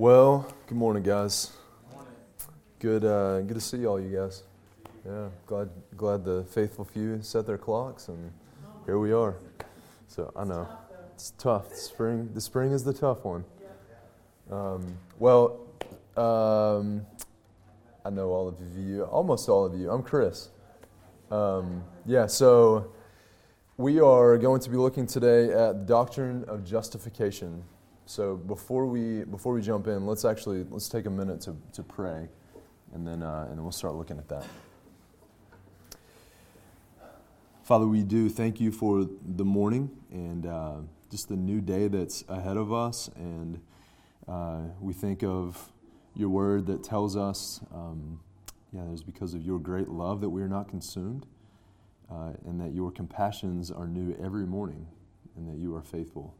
Well, good morning, guys. Good, uh, good to see all you guys. Yeah, glad, glad the faithful few set their clocks, and here we are. So I know it's tough. The spring, the spring is the tough one. Um, well, um, I know all of you, almost all of you. I'm Chris. Um, yeah, so we are going to be looking today at the doctrine of justification. So before we before we jump in, let's actually let's take a minute to, to pray, and then uh, and then we'll start looking at that. Father, we do thank you for the morning and uh, just the new day that's ahead of us, and uh, we think of your word that tells us, um, yeah, it's because of your great love that we are not consumed, uh, and that your compassions are new every morning, and that you are faithful.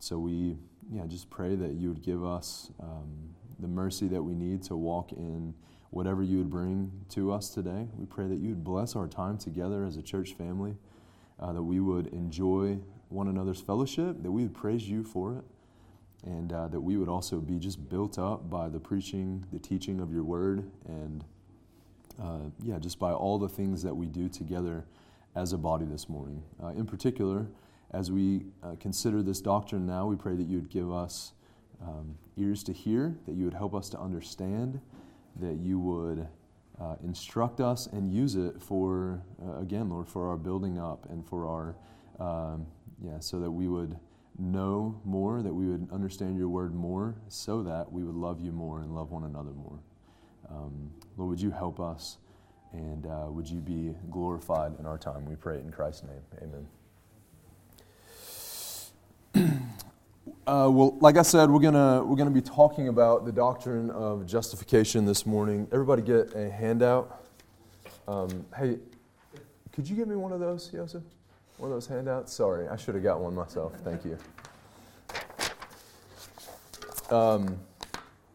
So we yeah, just pray that you would give us um, the mercy that we need to walk in whatever you would bring to us today. We pray that you would bless our time together as a church family, uh, that we would enjoy one another's fellowship, that we would praise you for it, and uh, that we would also be just built up by the preaching, the teaching of your word, and uh, yeah, just by all the things that we do together as a body this morning. Uh, in particular, as we uh, consider this doctrine now, we pray that you would give us um, ears to hear, that you would help us to understand, that you would uh, instruct us and use it for, uh, again, Lord, for our building up and for our, um, yeah, so that we would know more, that we would understand your word more, so that we would love you more and love one another more. Um, Lord, would you help us and uh, would you be glorified in our time? We pray it in Christ's name. Amen. Uh, well, like I said, we're gonna we're gonna be talking about the doctrine of justification this morning. Everybody get a handout. Um, hey, could you give me one of those, Joseph? One of those handouts? Sorry, I should have got one myself. Thank you. Um,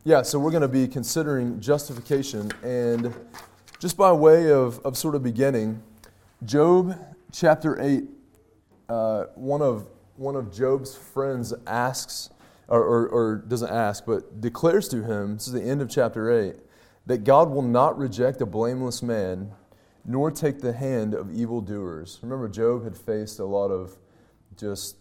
yeah, so we're going to be considering justification, and just by way of, of sort of beginning, Job chapter 8, uh, one of one of Job's friends asks, or, or, or, doesn't ask, but declares to him, this is the end of chapter 8, that God will not reject a blameless man, nor take the hand of evildoers. Remember, Job had faced a lot of just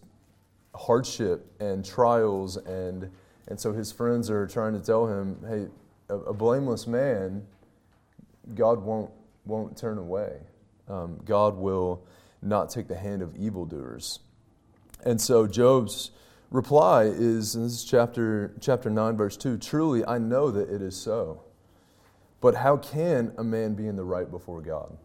hardship and trials, and, and so his friends are trying to tell him, hey, a, a blameless man, God won't, won't turn away. Um, God will not take the hand of evildoers. And so Job's reply is, this is chapter, chapter 9, verse 2 Truly, I know that it is so. But how can a man be in the right before God?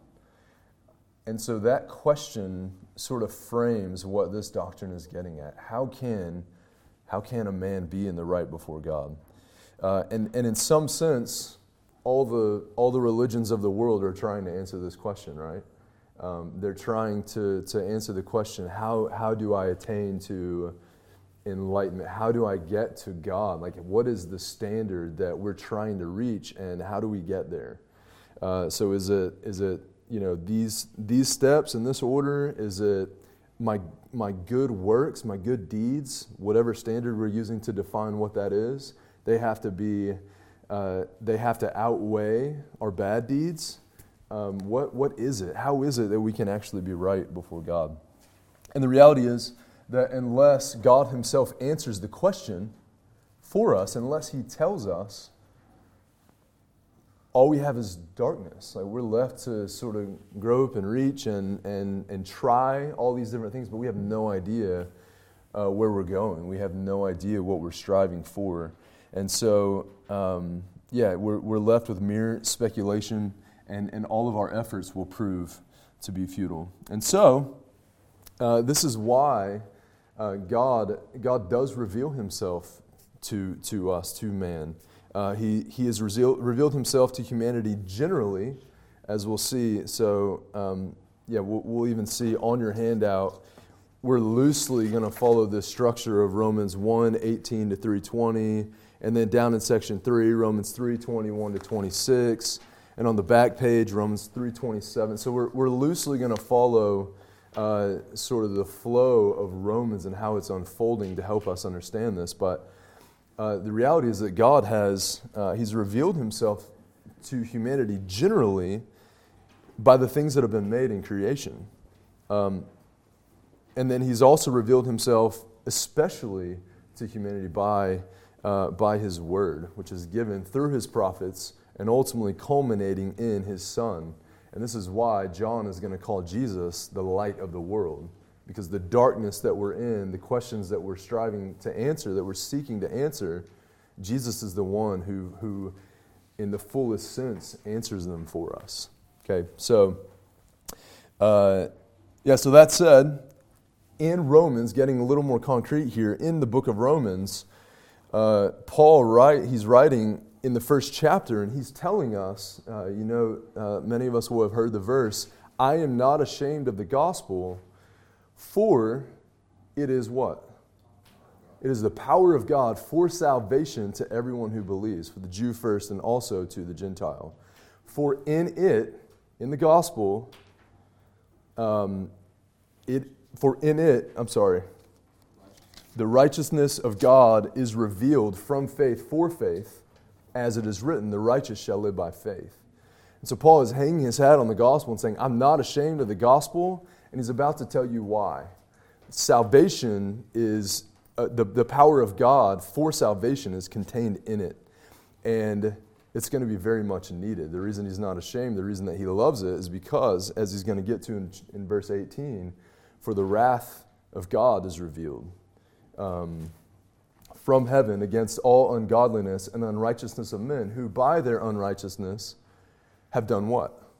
And so that question sort of frames what this doctrine is getting at. How can, how can a man be in the right before God? Uh, and, and in some sense, all the, all the religions of the world are trying to answer this question, right? Um, they're trying to, to answer the question how, how do I attain to enlightenment? How do I get to God? Like, what is the standard that we're trying to reach, and how do we get there? Uh, so, is it, is it you know, these, these steps in this order? Is it my, my good works, my good deeds, whatever standard we're using to define what that is? They have to be, uh, they have to outweigh our bad deeds um, what, what is it? How is it that we can actually be right before God? And the reality is that unless God Himself answers the question for us, unless He tells us, all we have is darkness. Like we're left to sort of grope and reach and, and, and try all these different things, but we have no idea uh, where we're going. We have no idea what we're striving for. And so, um, yeah, we're, we're left with mere speculation and, and all of our efforts will prove to be futile. And so, uh, this is why uh, God, God does reveal himself to, to us, to man. Uh, he, he has revealed, himself to humanity generally, as we'll see. So, um, yeah, we'll, we'll even see on your handout we're loosely going to follow this structure of Romans 1 18 to 320, and then down in section 3, Romans 3 21 to 26, and on the back page, Romans 3.27. So we're, we're loosely going to follow uh, sort of the flow of Romans and how it's unfolding to help us understand this. But uh, the reality is that God has, uh, He's revealed Himself to humanity generally by the things that have been made in creation. Um, and then He's also revealed Himself especially to humanity by, uh, by His Word, which is given through His prophets and ultimately culminating in His Son. And this is why John is going to call Jesus the light of the world because the darkness that we're in, the questions that we're striving to answer, that we're seeking to answer, Jesus is the one who, who in the fullest sense, answers them for us. Okay, so, uh, yeah, so that said, in Romans, getting a little more concrete here, in the book of Romans, uh, Paul, write, he's writing in the first chapter, and he's telling us, uh, you know, uh, many of us will have heard the verse, I am not ashamed of the gospel for it is what? It is the power of God for salvation to everyone who believes, for the Jew first and also to the Gentile. For in it, in the gospel, um, it, for in it, I'm sorry, the righteousness of God is revealed from faith for faith, as it is written, the righteous shall live by faith. And so Paul is hanging his hat on the gospel and saying, I'm not ashamed of the gospel and he's about to tell you why. Salvation is uh, the, the power of God for salvation is contained in it. And it's going to be very much needed. The reason he's not ashamed, the reason that he loves it, is because, as he's going to get to in, in verse 18, for the wrath of God is revealed um, from heaven against all ungodliness and unrighteousness of men, who by their unrighteousness have done what?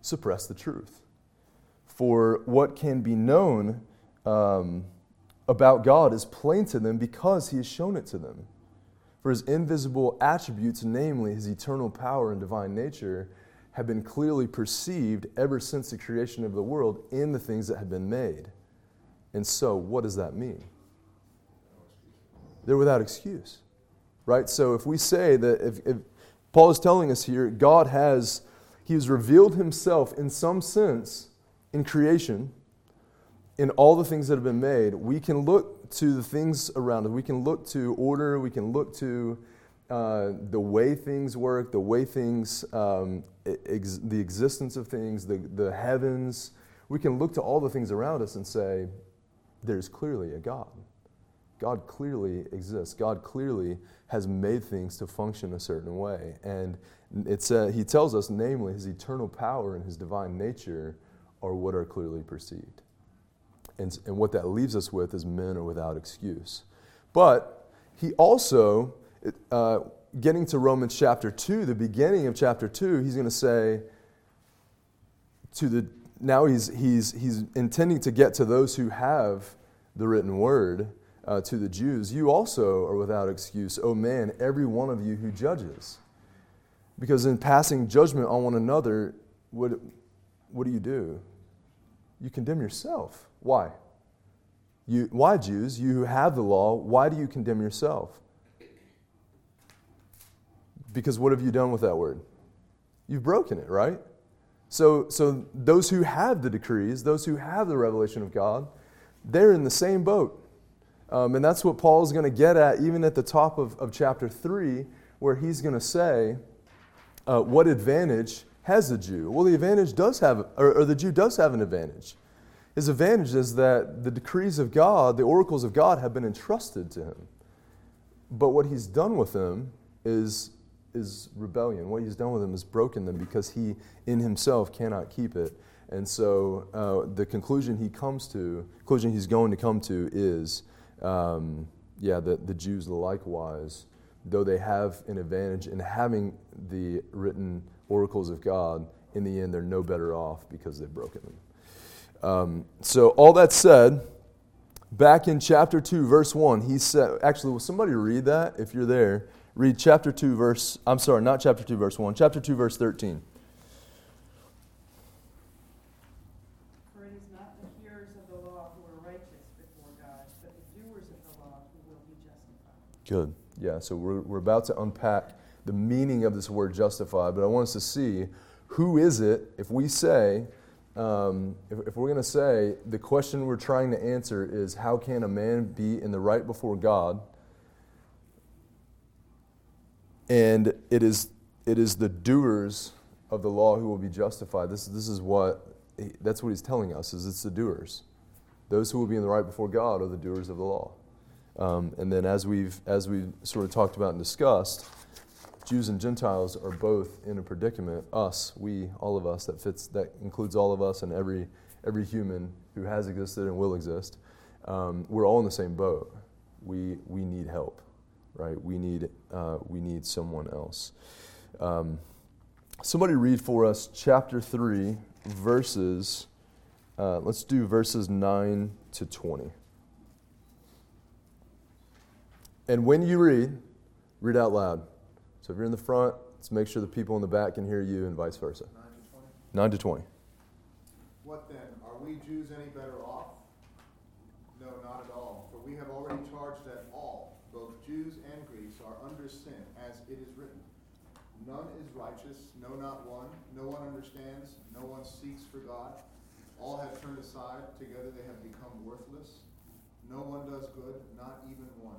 Suppress the truth for what can be known um, about God is plain to them because he has shown it to them. For his invisible attributes, namely his eternal power and divine nature, have been clearly perceived ever since the creation of the world in the things that have been made. And so, what does that mean? They're without excuse, right? So, if we say that, if, if Paul is telling us here, God has, he has revealed himself in some sense in creation, in all the things that have been made, we can look to the things around us. We can look to order. We can look to uh, the way things work, the way things, um, ex- the existence of things, the, the heavens. We can look to all the things around us and say, there's clearly a God. God clearly exists. God clearly has made things to function a certain way. And it's, uh, he tells us, namely, his eternal power and his divine nature are what are clearly perceived. And, and what that leaves us with is men are without excuse. But he also, uh, getting to Romans chapter 2, the beginning of chapter 2, he's going to say to the, now he's, he's, he's intending to get to those who have the written word, uh, to the Jews, you also are without excuse, O man, every one of you who judges. Because in passing judgment on one another, what, what do you do? you condemn yourself. Why? You, why, Jews, you who have the law, why do you condemn yourself? Because what have you done with that word? You've broken it, right? So, so those who have the decrees, those who have the revelation of God, they're in the same boat. Um, and that's what Paul is going to get at, even at the top of, of chapter 3, where he's going to say, uh, What advantage has the Jew? Well, the advantage does have, or, or the Jew does have an advantage. His advantage is that the decrees of God, the oracles of God, have been entrusted to him. But what he's done with them is, is rebellion. What he's done with them is broken them because he, in himself, cannot keep it. And so uh, the conclusion he comes to, conclusion he's going to come to is, um, yeah, that the Jews likewise, though they have an advantage in having the written oracles of God, in the end, they're no better off because they've broken them. Um, so, all that said, back in chapter 2, verse 1, he said, actually, will somebody read that if you're there? Read chapter 2, verse, I'm sorry, not chapter 2, verse 1, chapter 2, verse 13. For it is not the hearers of the law who are righteous before God, but the doers of the law who will be justified. Good. Yeah, so we're, we're about to unpack the meaning of this word justified, but I want us to see who is it if we say, um, if, if we're going to say the question we're trying to answer is how can a man be in the right before God? and it is, it is the doers of the law who will be justified. This, this is what, that's what he's telling us, is it's the doers. Those who will be in the right before God are the doers of the law. Um, and then as we've, as we've sort of talked about and discussed, Jews and Gentiles are both in a predicament. Us, we, all of us, that fits, that includes all of us and every, every human who has existed and will exist. Um, we're all in the same boat. We, we need help, right? We need, uh, we need someone else. Um, somebody read for us chapter 3, verses, uh, let's do verses 9 to 20. And when you read, read out loud. So if you're in the front, let's make sure the people in the back can hear you and vice versa. 9 to 20. 9 to 20. What then? Are we Jews any better off? No, not at all. For we have already charged that all, both Jews and Greeks, are under sin, as it is written. None is righteous, no, not one. No one understands, no one seeks for God. All have turned aside, together they have become worthless. No one does good, not even one.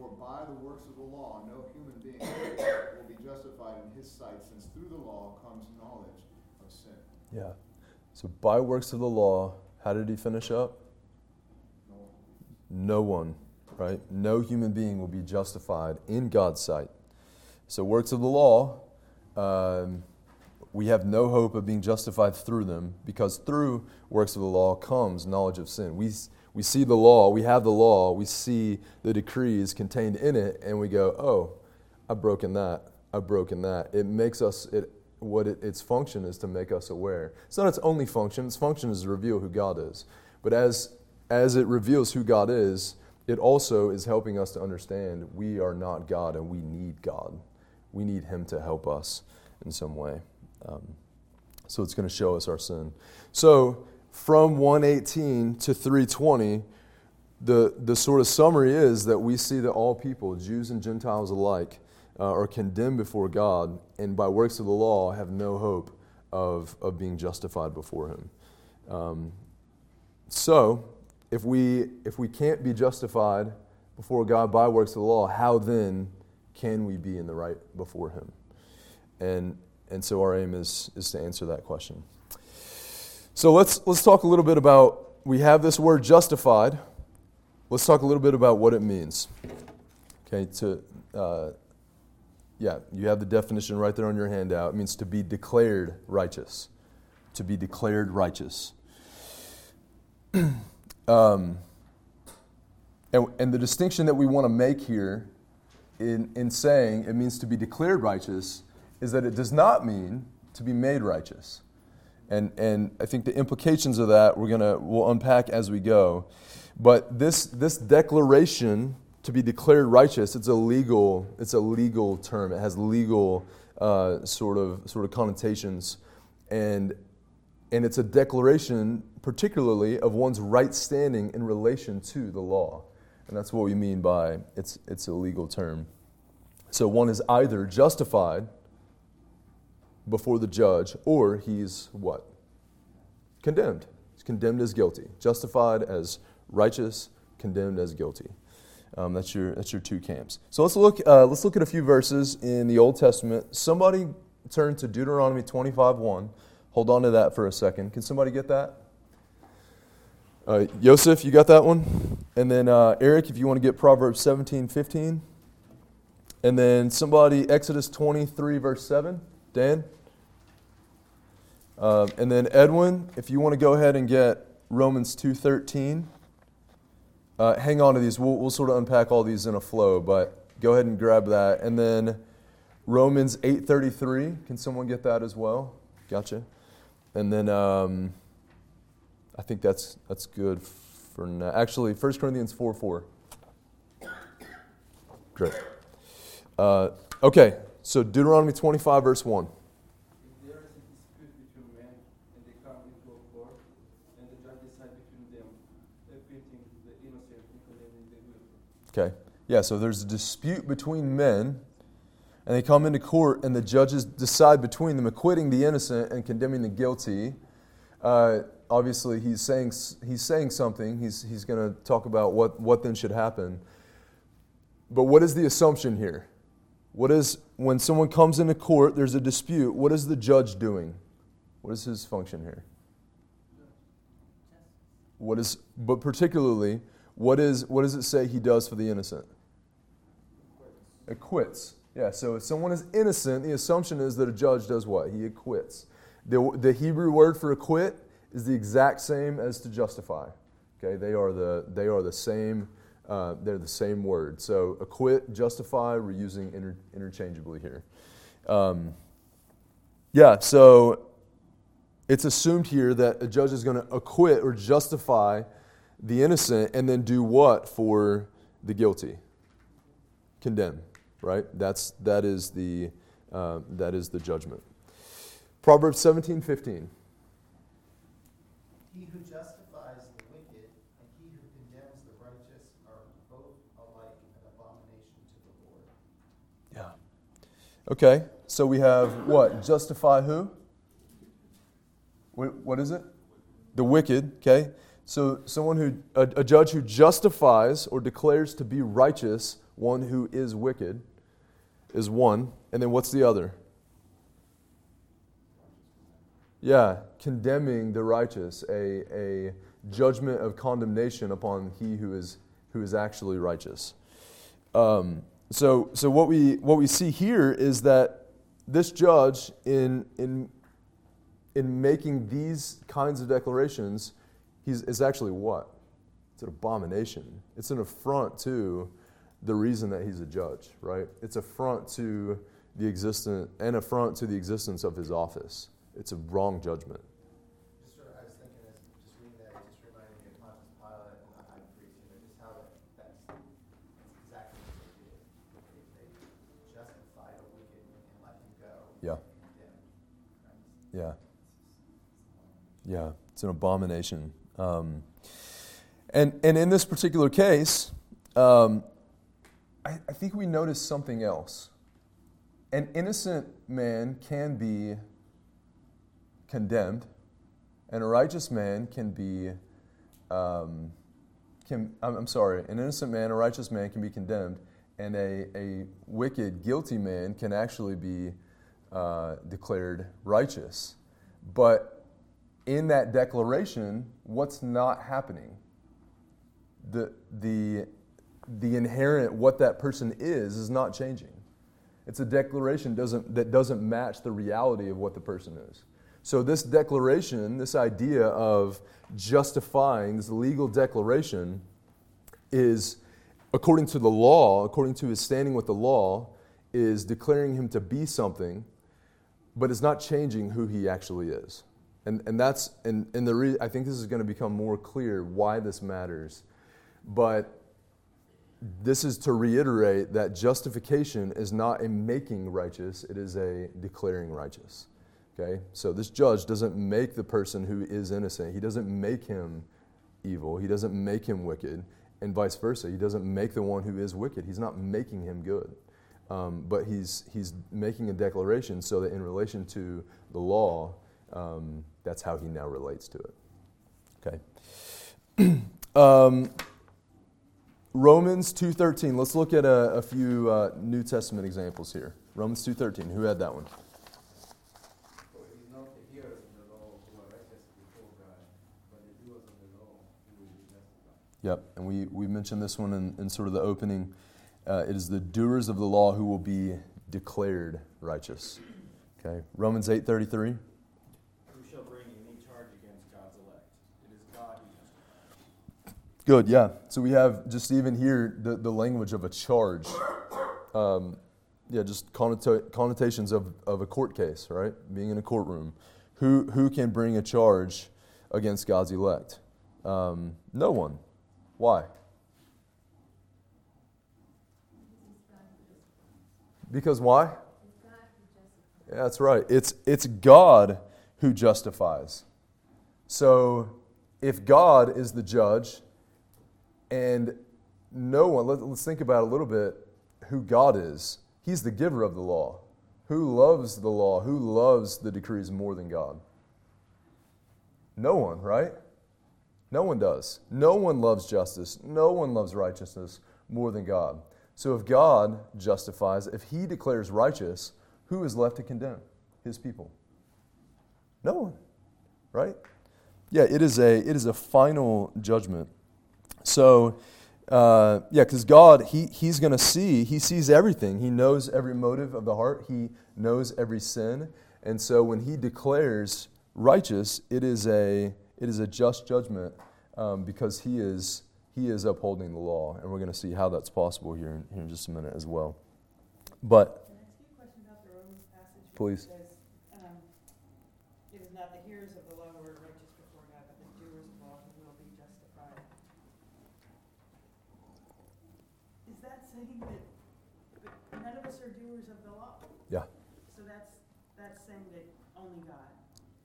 For by the works of the law, no human being will be justified in his sight, since through the law comes knowledge of sin. Yeah. So by works of the law, how did he finish up? No one. No one, right? No human being will be justified in God's sight. So, works of the law, um, we have no hope of being justified through them because through works of the law comes knowledge of sin. We, we see the law, we have the law, we see the decrees contained in it, and we go, oh, I've broken that, I've broken that. It makes us, it, what it, its function is to make us aware. It's not its only function, its function is to reveal who God is. But as, as it reveals who God is, it also is helping us to understand we are not God and we need God. We need Him to help us in some way. Um, so it's going to show us our sin. So from 118 to 320, the, the sort of summary is that we see that all people, Jews and Gentiles alike, uh, are condemned before God and by works of the law have no hope of, of being justified before Him. Um, so, if we, if we can't be justified before God by works of the law, how then can we be in the right before Him? And, and so our aim is, is to answer that question. So let's, let's talk a little bit about, we have this word justified. Let's talk a little bit about what it means. Okay, to, uh, yeah, you have the definition right there on your handout. It means to be declared righteous. To be declared righteous. um, and, and the distinction that we want to make here in, in saying it means to be declared righteous is that it does not mean to be made righteous. And, and I think the implications of that we're gonna we'll unpack as we go. But this, this declaration to be declared righteous, it's a legal, it's a legal term. It has legal uh, sort, of, sort of connotations. And, and it's a declaration, particularly, of one's right standing in relation to the law. And that's what we mean by it's, it's a legal term. So one is either justified before the judge, or he's what? Condemned. He's condemned as guilty. Justified as righteous, condemned as guilty. Um, that's your that's your two camps. So let's look uh, let's look at a few verses in the Old Testament. Somebody turn to Deuteronomy twenty five one. Hold on to that for a second. Can somebody get that? Uh, Yosef, you got that one? And then uh, Eric, if you want to get Proverbs seventeen fifteen. And then somebody, Exodus 23, verse 7. Dan? Um, and then Edwin, if you want to go ahead and get Romans 2.13. Uh, hang on to these. We'll, we'll sort of unpack all these in a flow, but go ahead and grab that. And then Romans 8.33. Can someone get that as well? Gotcha. And then um, I think that's, that's good for now. Actually, 1 Corinthians 4 4. Great. Uh, okay, so Deuteronomy 25, verse 1. If there is Okay? Yeah, so there's a dispute between men, and they come into court, and the judges decide between them, acquitting the innocent and condemning the guilty. Uh, obviously, he's saying, he's saying something. He's, he's going to talk about what, what then should happen. But what is the assumption here? What is, when someone comes into court, there's a dispute, what is the judge doing? What is his function here? What is, but particularly, what, is, what does it say he does for the innocent? Acquits. Yeah, so if someone is innocent, the assumption is that a judge does what? He acquits. The, the Hebrew word for acquit is the exact same as to justify. Okay, they are the, they are the same uh, they're the same word. So acquit, justify, we're using inter- interchangeably here. Um, yeah, so it's assumed here that a judge is going to acquit or justify the innocent and then do what for the guilty? Condemn, right? That's, that, is the, uh, that is the judgment. Proverbs 17 15. He who justifies the wicked and he who condemns the righteous are both alike an abomination to the Lord. Yeah. Okay, so we have what? Justify who? What is it? The wicked, okay? So someone who, a, a judge who justifies or declares to be righteous one who is wicked is one. And then what's the other? Yeah, condemning the righteous, a, a judgment of condemnation upon he who is, who is actually righteous. Um, so, so what, we, what we see here is that this judge, in, in, in making these kinds of declarations, he's, is actually what? It's an abomination. It's an affront to the reason that he's a judge, right? It's affront to the existence, and affront to the existence of his office. It's a wrong judgment. Just sort of, I was thinking, as just reading that, it just reminded me of Pontius Pilate and the high priest, you know, just how that, that's, that's exactly what they did. They, they justified a wicked and let him go. Yeah. Yeah. Yeah. Yeah. It's an abomination. Um, and, and in this particular case, um, I, I think we notice something else. An innocent man can be condemned, and a righteous man can be, um, can, I'm, I'm sorry, an innocent man, a righteous man can be condemned, and a, a wicked, guilty man can actually be uh, declared righteous. But in that declaration, what's not happening? The, the, the inherent, what that person is, is not changing. It's a declaration doesn't, that doesn't match the reality of what the person is. So, this declaration, this idea of justifying, this legal declaration, is according to the law, according to his standing with the law, is declaring him to be something, but it's not changing who he actually is. And, and that's, and, and the re- I think this is going to become more clear why this matters. But this is to reiterate that justification is not a making righteous, it is a declaring righteous. Okay? So this judge doesn't make the person who is innocent, he doesn't make him evil, he doesn't make him wicked, and vice versa. He doesn't make the one who is wicked, he's not making him good. Um, but he's, he's making a declaration so that in relation to the law, um, that's how he now relates to it. Okay. um, Romans 2.13. Let's look at a, a few uh, New Testament examples here. Romans 2.13. Who had that one? Yep, and we, we mentioned this one in, in sort of the opening. Uh, it is the doers of the law who will be declared righteous. Okay, Romans 8.33. Who shall bring any charge against God's elect? It is God who justifies. Good, yeah. So we have just even here the, the language of a charge. Um, yeah, just connota- connotations of, of a court case, right? Being in a courtroom. Who, who can bring a charge against God's elect? Um, no one. Why? Because why? Yeah, that's right. It's, it's God who justifies. So if God is the judge and no one, let, us think about a little bit who God is. He's the giver of the law. Who loves the law? Who loves the decrees more than God? No one, right? No one does. No one loves justice. No one loves righteousness more than God. So if God justifies, if He declares righteous, who is left to condemn? His people. No one, right? Yeah, it is a it is a final judgment. So, uh, yeah, because God He He's going to see He sees everything. He knows every motive of the heart. He knows every sin, and so when He declares righteous, it is a it is a just judgment um, because he is, he is upholding the law. And we're going to see how that's possible here in, here in just a minute as well. But, Can I ask you a question about the Romans passage? where Please. It says, um, it is not the hearers of the law who are righteous before God, but the doers of the law who will be justified. Is that saying that, that none of us are doers of the law? yeah, So that's, that's saying that only God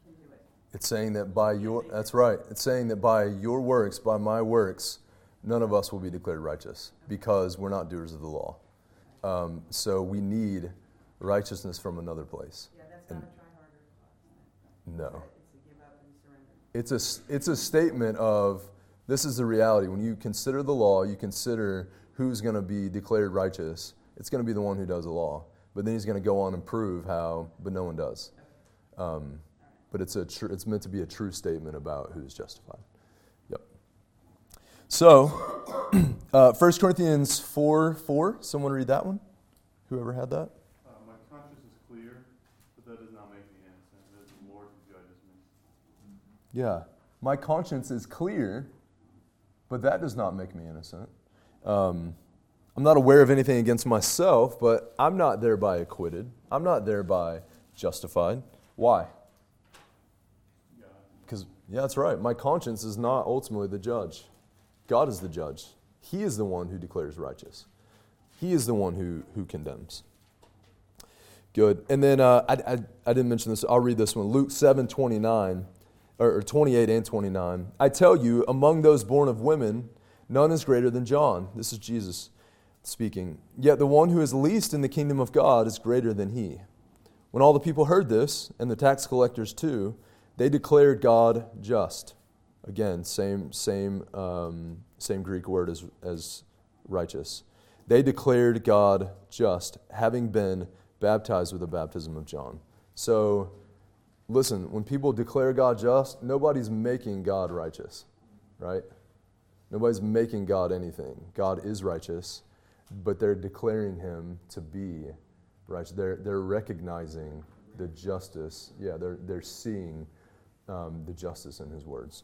can do it. It's saying that by your, that's right, it's saying that by your works, by my works, none of us will be declared righteous because we're not doers of the law. Um, so we need righteousness from another place. Yeah, that's not And- a try harder. No. It's a give up and surrender. It's a, it's a statement of this is the reality. When you consider the law, you consider who's going to be declared righteous. It's going to be the one who does the law. But then he's going to go on and prove how, but no one does. Um, but it's, a tr- it's meant to be a true statement about who's justified. Yep. So, uh, 1 Corinthians 4 4. Someone read that one? Whoever had that? Uh, my conscience is clear, but that does not make me innocent. It is the Lord who judges me. Yeah. My conscience is clear, but that does not make me innocent. Um, I'm not aware of anything against myself, but I'm not thereby acquitted. I'm not thereby justified. Why? Yeah, that's right. My conscience is not ultimately the judge. God is the judge. He is the one who declares righteous, He is the one who, who condemns. Good. And then uh, I, I, I didn't mention this. I'll read this one Luke 7 29, or, or 28 and 29. I tell you, among those born of women, none is greater than John. This is Jesus speaking. Yet the one who is least in the kingdom of God is greater than he. When all the people heard this, and the tax collectors too, they declared God just. Again, same, same, um, same Greek word as, as righteous. They declared God just, having been baptized with the baptism of John. So, listen, when people declare God just, nobody's making God righteous, right? Nobody's making God anything. God is righteous, but they're declaring him to be righteous. They're, they're recognizing the justice. Yeah, they're, they're seeing um, the justice in his words.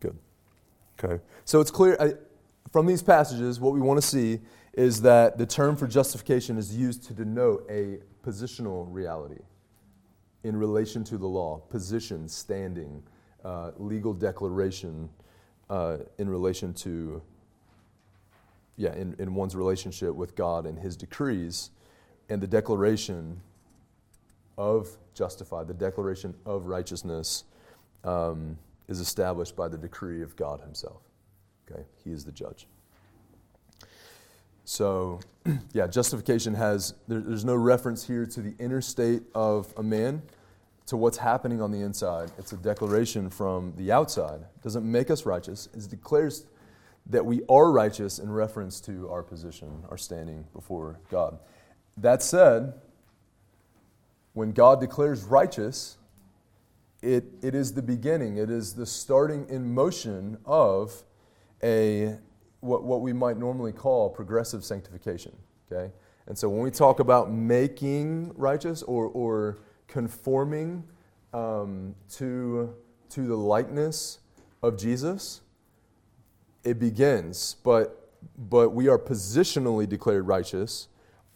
Good. Okay. So it's clear I, from these passages, what we want to see is that the term for justification is used to denote a positional reality in relation to the law, position, standing, uh, legal declaration uh, in relation to, yeah, in, in one's relationship with God and his decrees, and the declaration of justified, the declaration of righteousness um, is established by the decree of God himself. Okay, he is the judge. So, yeah, justification has, there, there's no reference here to the inner state of a man, to what's happening on the inside. It's a declaration from the outside. It doesn't make us righteous, it declares that we are righteous in reference to our position, our standing before God. That said, when God declares righteous, it, it is the beginning, it is the starting in motion of a what, what we might normally call progressive sanctification. Okay? And so when we talk about making righteous or, or conforming um, to, to the likeness of Jesus, it begins, but, but we are positionally declared righteous.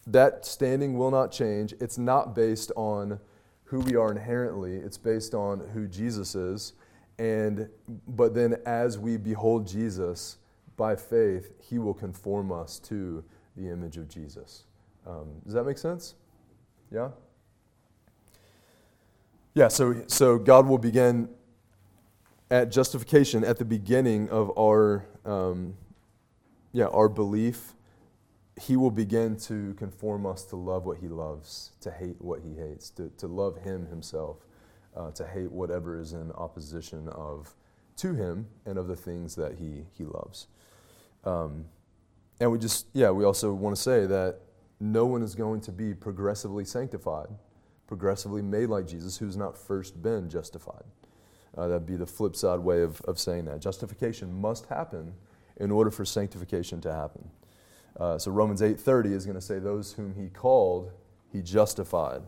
That standing will not change. It's not based on who we are inherently, it's based on who Jesus is. And, but then as we behold Jesus by faith, he will conform us to the image of Jesus. Um, does that make sense? Yeah? Yeah, so, so God will begin at justification at the beginning of our, um, yeah, our belief, He will begin to conform us to love what He loves, to hate what He hates, to, to love Him Himself, uh, to hate whatever is in opposition of to Him and of the things that He He loves. Um, and we just, yeah, we also want to say that no one is going to be progressively sanctified, progressively made like Jesus, who's not first been justified. Uh, that'd be the flip side way of, of saying that. Justification must happen in order for sanctification to happen. Uh, so Romans 8:30 is going to say, "Those whom He called, He justified,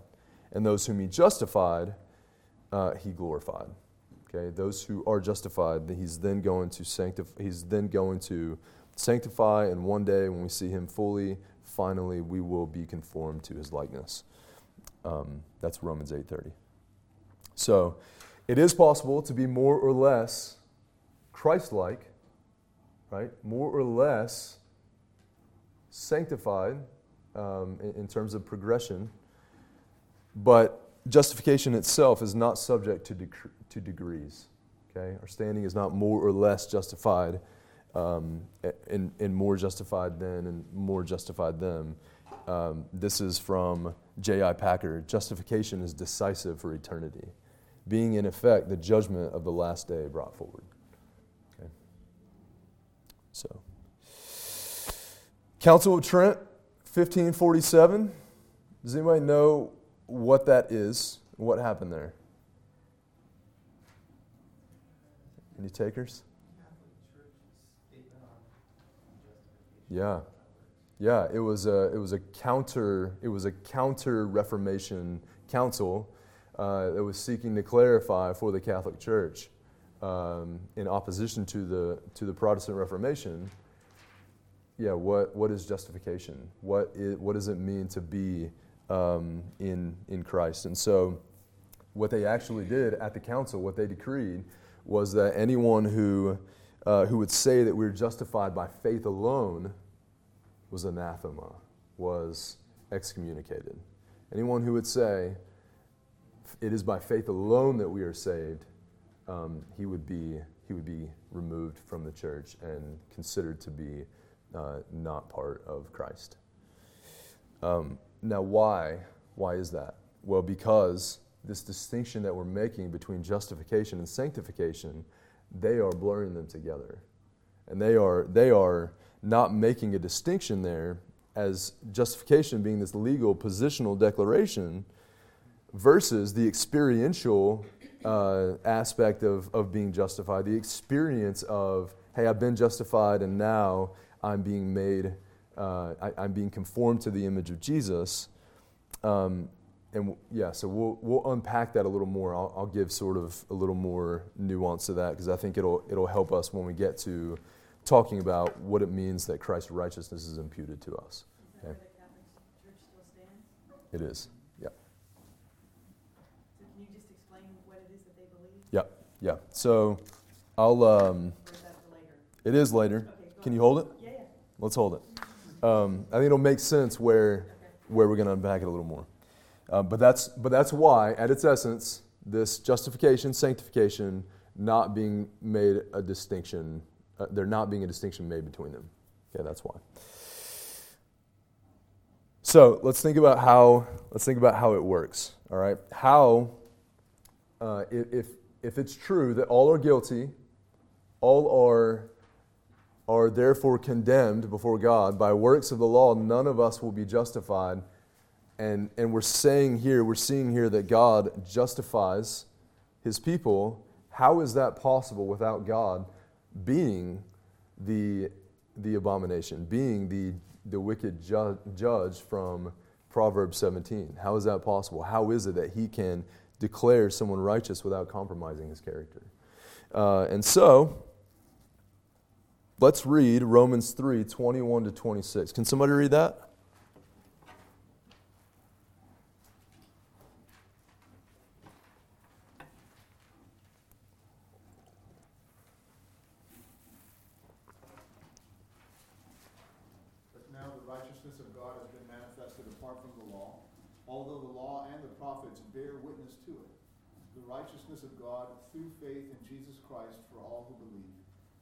and those whom He justified, uh, He glorified." Okay, those who are justified, He's then going to sanctify. He's then going to sanctify, and one day when we see Him fully, finally, we will be conformed to His likeness. Um, that's Romans 8:30. So, it is possible to be more or less Christ-like right? More or less sanctified um, in, in, terms of progression, but justification itself is not subject to, to degrees. Okay, our standing is not more or less justified, um, and, and more justified than and more justified them. Um, this is from J.I. Packer. Justification is decisive for eternity, being in effect the judgment of the last day brought forward. So, Council of Trent, 1547. Does anybody know what that is? What happened there? Any takers? Yeah, yeah. It was a it was a counter it was a counter Reformation council uh, that was seeking to clarify for the Catholic Church um, in opposition to the to the Protestant Reformation, yeah, what what is justification? What is, what does it mean to be um, in in Christ? And so, what they actually did at the council, what they decreed, was that anyone who uh, who would say that we're justified by faith alone was anathema, was excommunicated. Anyone who would say it is by faith alone that we are saved um, he would be he would be removed from the church and considered to be uh, not part of Christ. Um, now, why? Why is that? Well, because this distinction that we're making between justification and sanctification, they are blurring them together, and they are they are not making a distinction there as justification being this legal positional declaration versus the experiential uh, aspect of, of being justified, the experience of, hey, I've been justified and now I'm being made, uh, I, am being conformed to the image of Jesus. Um, and yeah, so we'll, we'll unpack that a little more. I'll, I'll give sort of a little more nuance to that because I think it'll, it'll help us when we get to talking about what it means that Christ's righteousness is imputed to us. Okay? It is. Yeah. So can you just explain what it is that they believe? Yeah. Yeah. So I'll. Um, it is later. Okay, Can you hold it? Let's hold it. Um, I think it'll make sense where where we're going to unpack it a little more. Uh, but that's but that's why, at its essence, this justification, sanctification, not being made a distinction. Uh, there not being a distinction made between them. Okay, that's why. So let's think about how let's think about how it works. All right, how uh, if if it's true that all are guilty, all are, are therefore condemned before God by works of the law, none of us will be justified. And, and we're saying here, we're seeing here that God justifies his people. How is that possible without God being the, the abomination, being the, the wicked ju- judge from Proverbs 17? How is that possible? How is it that he can declare someone righteous without compromising his character. Uh, and so, let's read Romans 3 21 to 26. Can somebody read that? But now the righteousness of God has been manifested apart from the law, although the law and the prophets bear witness to it. The righteousness of God through faith in Jesus Christ for all who believe.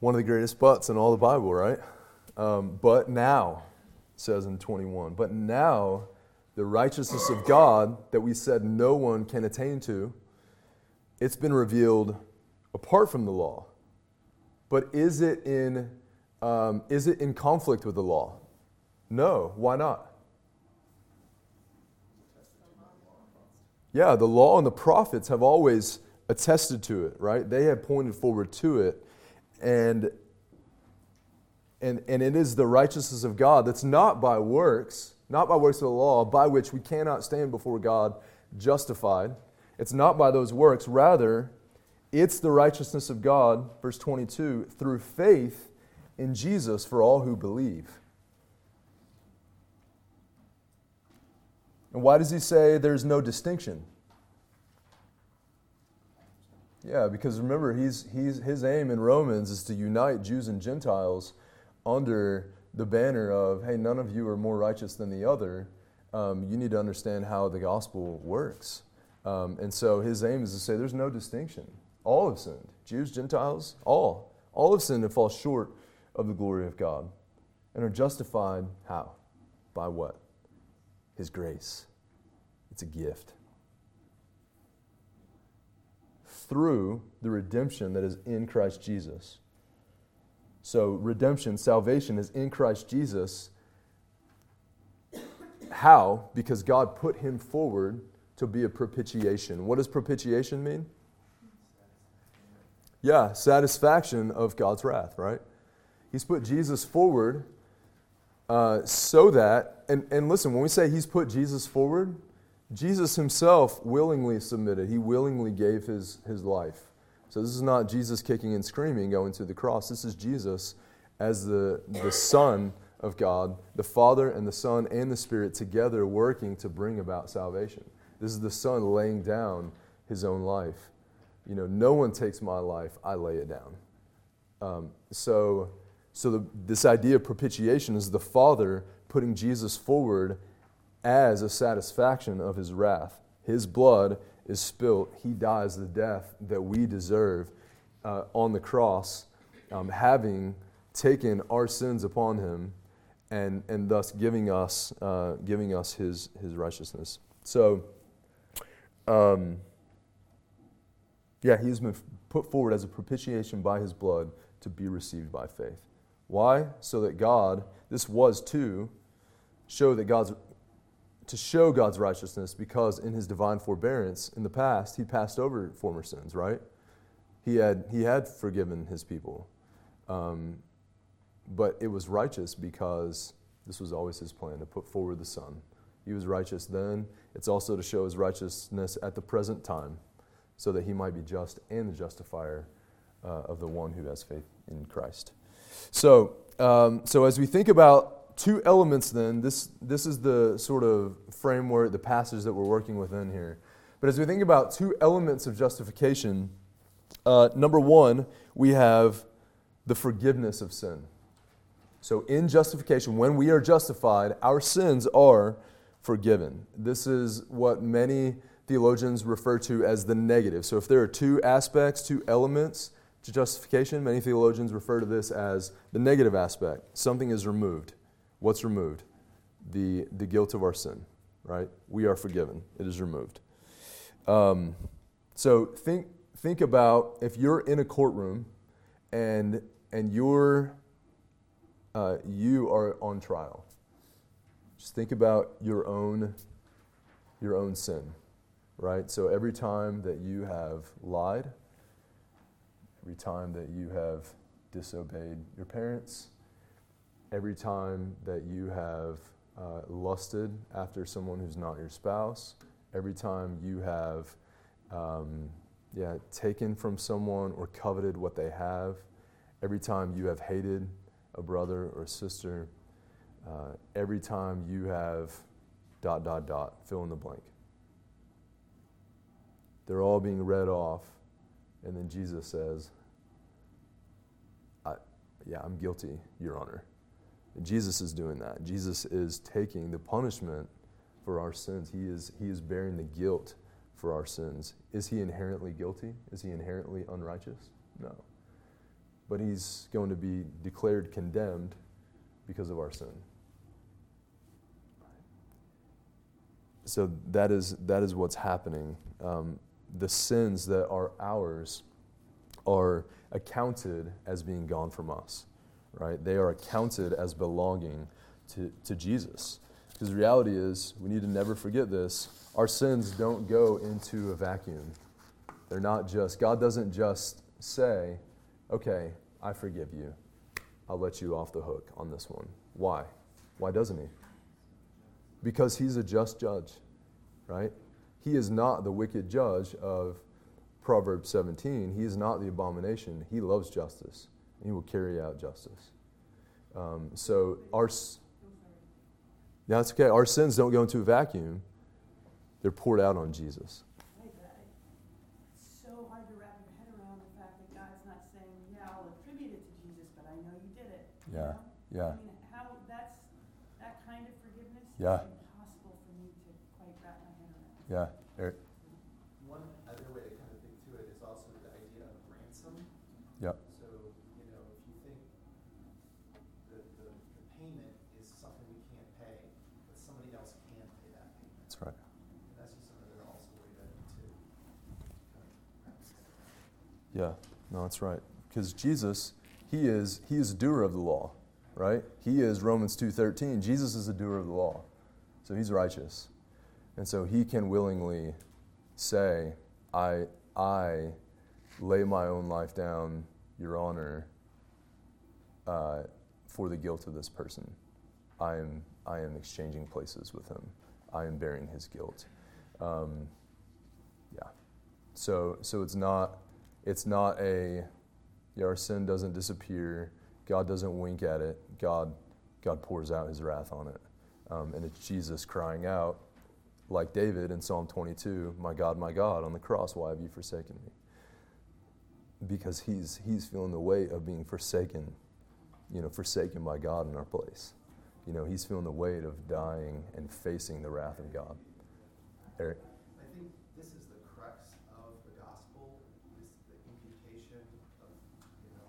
One of the greatest buts in all the Bible, right? Um, but now, says in 21, but now the righteousness of God that we said no one can attain to, it's been revealed apart from the law. But is it in, um, is it in conflict with the law? No. Why not? Yeah, the law and the prophets have always attested to it, right? They have pointed forward to it. And, and, and it is the righteousness of God that's not by works, not by works of the law, by which we cannot stand before God justified. It's not by those works. Rather, it's the righteousness of God, verse 22, through faith in Jesus for all who believe. And why does he say there's no distinction? Yeah, because remember, he's, he's, his aim in Romans is to unite Jews and Gentiles under the banner of, hey, none of you are more righteous than the other. Um, you need to understand how the gospel works. Um, and so his aim is to say there's no distinction. All have sinned Jews, Gentiles, all. All have sinned and fall short of the glory of God and are justified how? By what? His grace. It's a gift. Through the redemption that is in Christ Jesus. So, redemption, salvation is in Christ Jesus. How? Because God put him forward to be a propitiation. What does propitiation mean? Yeah, satisfaction of God's wrath, right? He's put Jesus forward uh, so that, and, and listen, when we say he's put Jesus forward, Jesus himself willingly submitted. He willingly gave his, his life. So this is not Jesus kicking and screaming going to the cross. This is Jesus as the, the Son of God, the Father and the Son and the Spirit together working to bring about salvation. This is the Son laying down his own life. You know, no one takes my life, I lay it down. Um, so so the, this idea of propitiation is the Father putting Jesus forward as a satisfaction of his wrath. His blood is spilt. He dies the death that we deserve uh, on the cross, um, having taken our sins upon him and, and thus giving us, uh, giving us his, his righteousness. So, um, yeah, he's been put forward as a propitiation by his blood to be received by faith. Why? So that God, this was to show that God's to show God's righteousness because in his divine forbearance in the past he passed over former sins, right? He had he had forgiven his people. Um, but it was righteous because this was always his plan to put forward the Son. He was righteous then. It's also to show his righteousness at the present time so that he might be just and the justifier uh, of the one who has faith in Christ. So, um, so as we think about two elements, then this this is the sort of framework, the passage that we're working within here. But as we think about two elements of justification, uh, number one, we have the forgiveness of sin. So, in justification, when we are justified, our sins are forgiven. This is what many theologians refer to as the negative. So, if there are two aspects, two elements to justification, many theologians refer to this as the negative aspect. Something is removed. What's removed? The, the guilt of our sin, right? We are forgiven. It is removed. Um, so think, think about if you're in a courtroom and, and you're, uh, you are on trial. Just think about your own, your own sin, right? So every time that you have lied, every time that you have disobeyed your parents, every time that you have uh, lusted after someone who's not your spouse, every time you have um, yeah, taken from someone or coveted what they have, every time you have hated a brother or sister, uh, every time you have dot, dot, dot, fill in the blank. They're all being read off, and then Jesus says, Yeah, I'm guilty, Your Honor. Jesus is doing that. Jesus is taking the punishment for our sins. He is, he is bearing the guilt for our sins. Is he inherently guilty? Is he inherently unrighteous? No. But he's going to be declared condemned because of our sin. So that is, that is what's happening. Um, the sins that are ours are accounted as being gone from us, right? They are accounted as belonging to, to Jesus. Because the reality is, we need to never forget this our sins don't go into a vacuum. They're not just, God doesn't just say, okay, I forgive you. I'll let you off the hook on this one. Why? Why doesn't He? Because He's a just judge, right? He is not the wicked judge of Proverbs 17. He is not the abomination. He loves justice. He will carry out justice. Um, so our yeah, that's okay. Our sins don't go into a vacuum. They're poured out on Jesus. It's so hard to wrap your head around the fact that God's not saying, "Yeah, I'll attribute it to Jesus, but I know you did it." Yeah, yeah. I mean, how that's that kind of forgiveness Yeah. is impossible for me to quite wrap my head around. Yeah, Eric. One other way to kind of think to it is also the idea of ransom. Yep. So, you know, if you think the, the, the payment is something we can't pay, but somebody else can pay that payment. That's right. And that's just another also way to, to kind of wrap your head around. Yeah, no, that's right. Because Jesus, he is he is a doer of the law, right? He is Romans two thirteen. Jesus is a doer of the law, so he's righteous, and so he can willingly say, "I I lay my own life down, Your Honor, uh, for the guilt of this person. I am I am exchanging places with him. I am bearing his guilt." Um, yeah. So so it's not it's not a yeah, our sin doesn't disappear. God doesn't wink at it. God God pours out His wrath on it, um, and it's Jesus crying out, like David in Psalm 22, "My God, my God, on the cross, why have you forsaken me?" Because he's he's feeling the weight of being forsaken, you know, forsaken by God in our place. You know, he's feeling the weight of dying and facing the wrath of God. Eric. I think this is the crux of the gospel, is the imputation of, you know,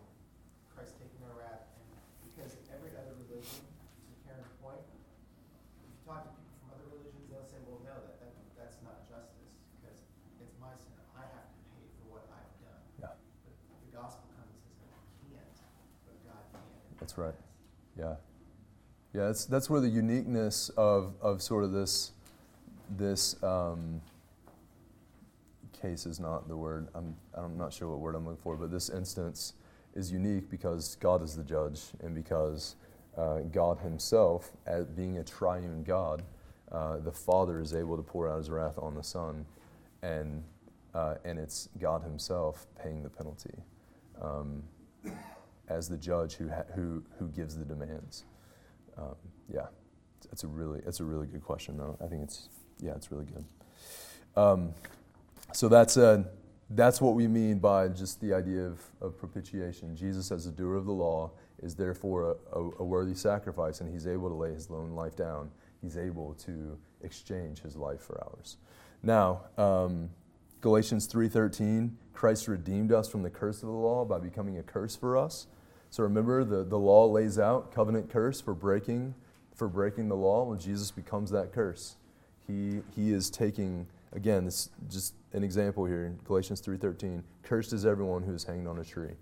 Christ taking our wrath. And because every other religion, to Karen's point, if you talk to people from other religions, they'll say, well, no, that, that that's not justice because it's my sin. I have to pay for what I've done. Yeah. But the gospel comes and says, no, I can't, but God can. That's right. Yeah. Yeah, that's, that's where the uniqueness of, of sort of this, this um, case is not the word. I'm, I'm not sure what word I'm looking for, but this instance is unique because God is the judge and because uh, God Himself, as being a triune God, uh, the Father is able to pour out His wrath on the Son, and, uh, and it's God Himself paying the penalty um, as the judge who, ha- who, who gives the demands. Um, yeah, it's a really it's a really good question though. I think it's yeah, it's really good. Um, so that's uh, that's what we mean by just the idea of, of propitiation. Jesus, as the doer of the law, is therefore a, a, a worthy sacrifice, and he's able to lay his own life down. He's able to exchange his life for ours. Now, um, Galatians three thirteen, Christ redeemed us from the curse of the law by becoming a curse for us. So remember, the, the law lays out covenant curse for breaking, for breaking the law. When Jesus becomes that curse, he, he is taking, again, this just an example here, in Galatians 3.13, cursed is everyone who is hanged on a tree.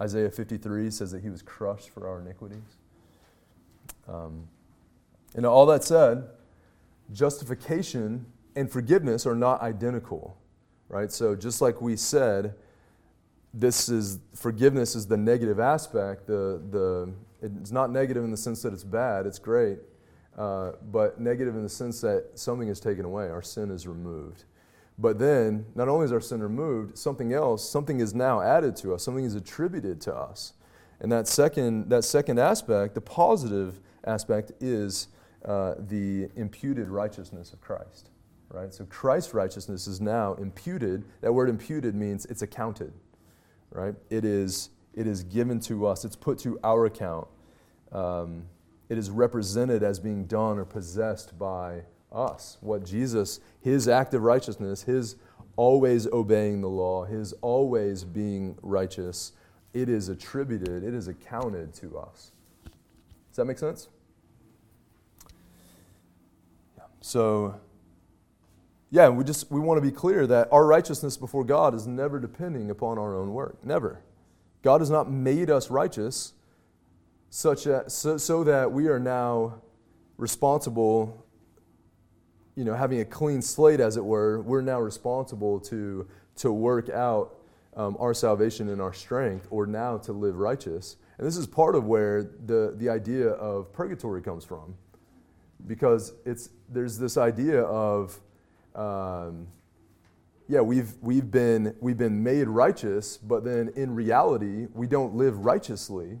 Isaiah 53 says that he was crushed for our iniquities. Um, and all that said, justification and forgiveness are not identical, right? So just like we said, this is forgiveness is the negative aspect. The the it's not negative in the sense that it's bad. It's great, uh, but negative in the sense that something is taken away. Our sin is removed. But then, not only is our sin removed, something else, something is now added to us. Something is attributed to us. And that second, that second aspect, the positive aspect, is uh, the imputed righteousness of Christ. Right? So Christ's righteousness is now imputed. That word imputed means it's accounted. Right? It is, it is given to us, it's put to our account. Um, it is represented as being done or possessed by us. What Jesus, his act of righteousness, his always obeying the law, his always being righteous, it is attributed, it is accounted to us. Does that make sense? Yeah. So, yeah, we just we want to be clear that our righteousness before God is never depending upon our own work. Never. God has not made us righteous such as, so, so that we are now responsible you know, having a clean slate, as it were, we're now responsible to, to work out um, our salvation in our strength or now to live righteous. And this is part of where the, the idea of purgatory comes from. Because it's, there's this idea of, um, yeah, we've, we've, been, we've been made righteous, but then in reality, we don't live righteously.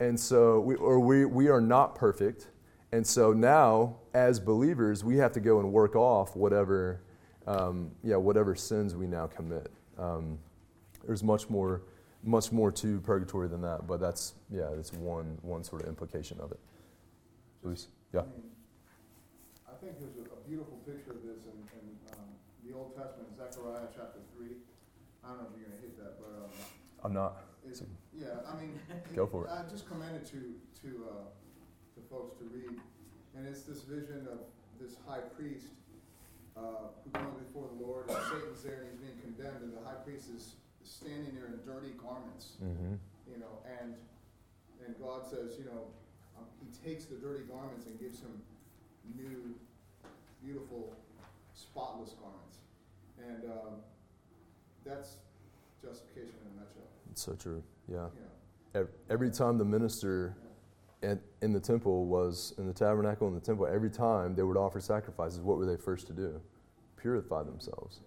And so, we, or we, we are not perfect. And so now, as believers, we have to go and work off whatever, um, yeah, whatever sins we now commit. Um, there's much more, much more to purgatory than that, but that's yeah, that's one one sort of implication of it. Luis, yeah. I, think there's a, beautiful picture of this in, in um, the Old Testament, Zechariah chapter three. I don't know if you're going to hit that, but um, I'm not. yeah, I mean, go for it. I just commended to to. Uh, folks to read. And it's this vision of this high priest uh, who comes before the Lord, and Satan's there, and he's being condemned, and the high priest is standing there in dirty garments, mm-hmm. you know, and and God says, you know, um, He takes the dirty garments and gives him new, beautiful, spotless garments, and um, that's justification in a nutshell. It's so true. Yeah. yeah. Every time the minister at, in the temple was, in the tabernacle in the temple, every time they would offer sacrifices, what were they first to do? Purify themselves.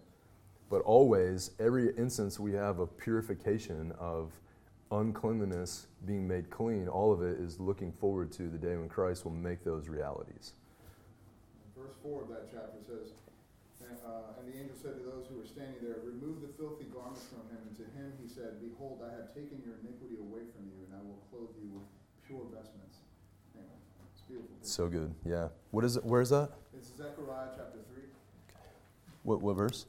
But always, every instance we have of purification, of uncleanliness being made clean, all of it is looking forward to the day when Christ will make those realities. Verse 4 of that chapter says, uh, And the angel said to those who were standing there, Remove the filthy garments from him. And to him he said, Behold, I have taken your iniquity away from you, and I will clothe you with pure vestments. Anyway, it's beautiful. So good, yeah. What is it? Where is that? It's Zechariah chapter 3. What, what verse?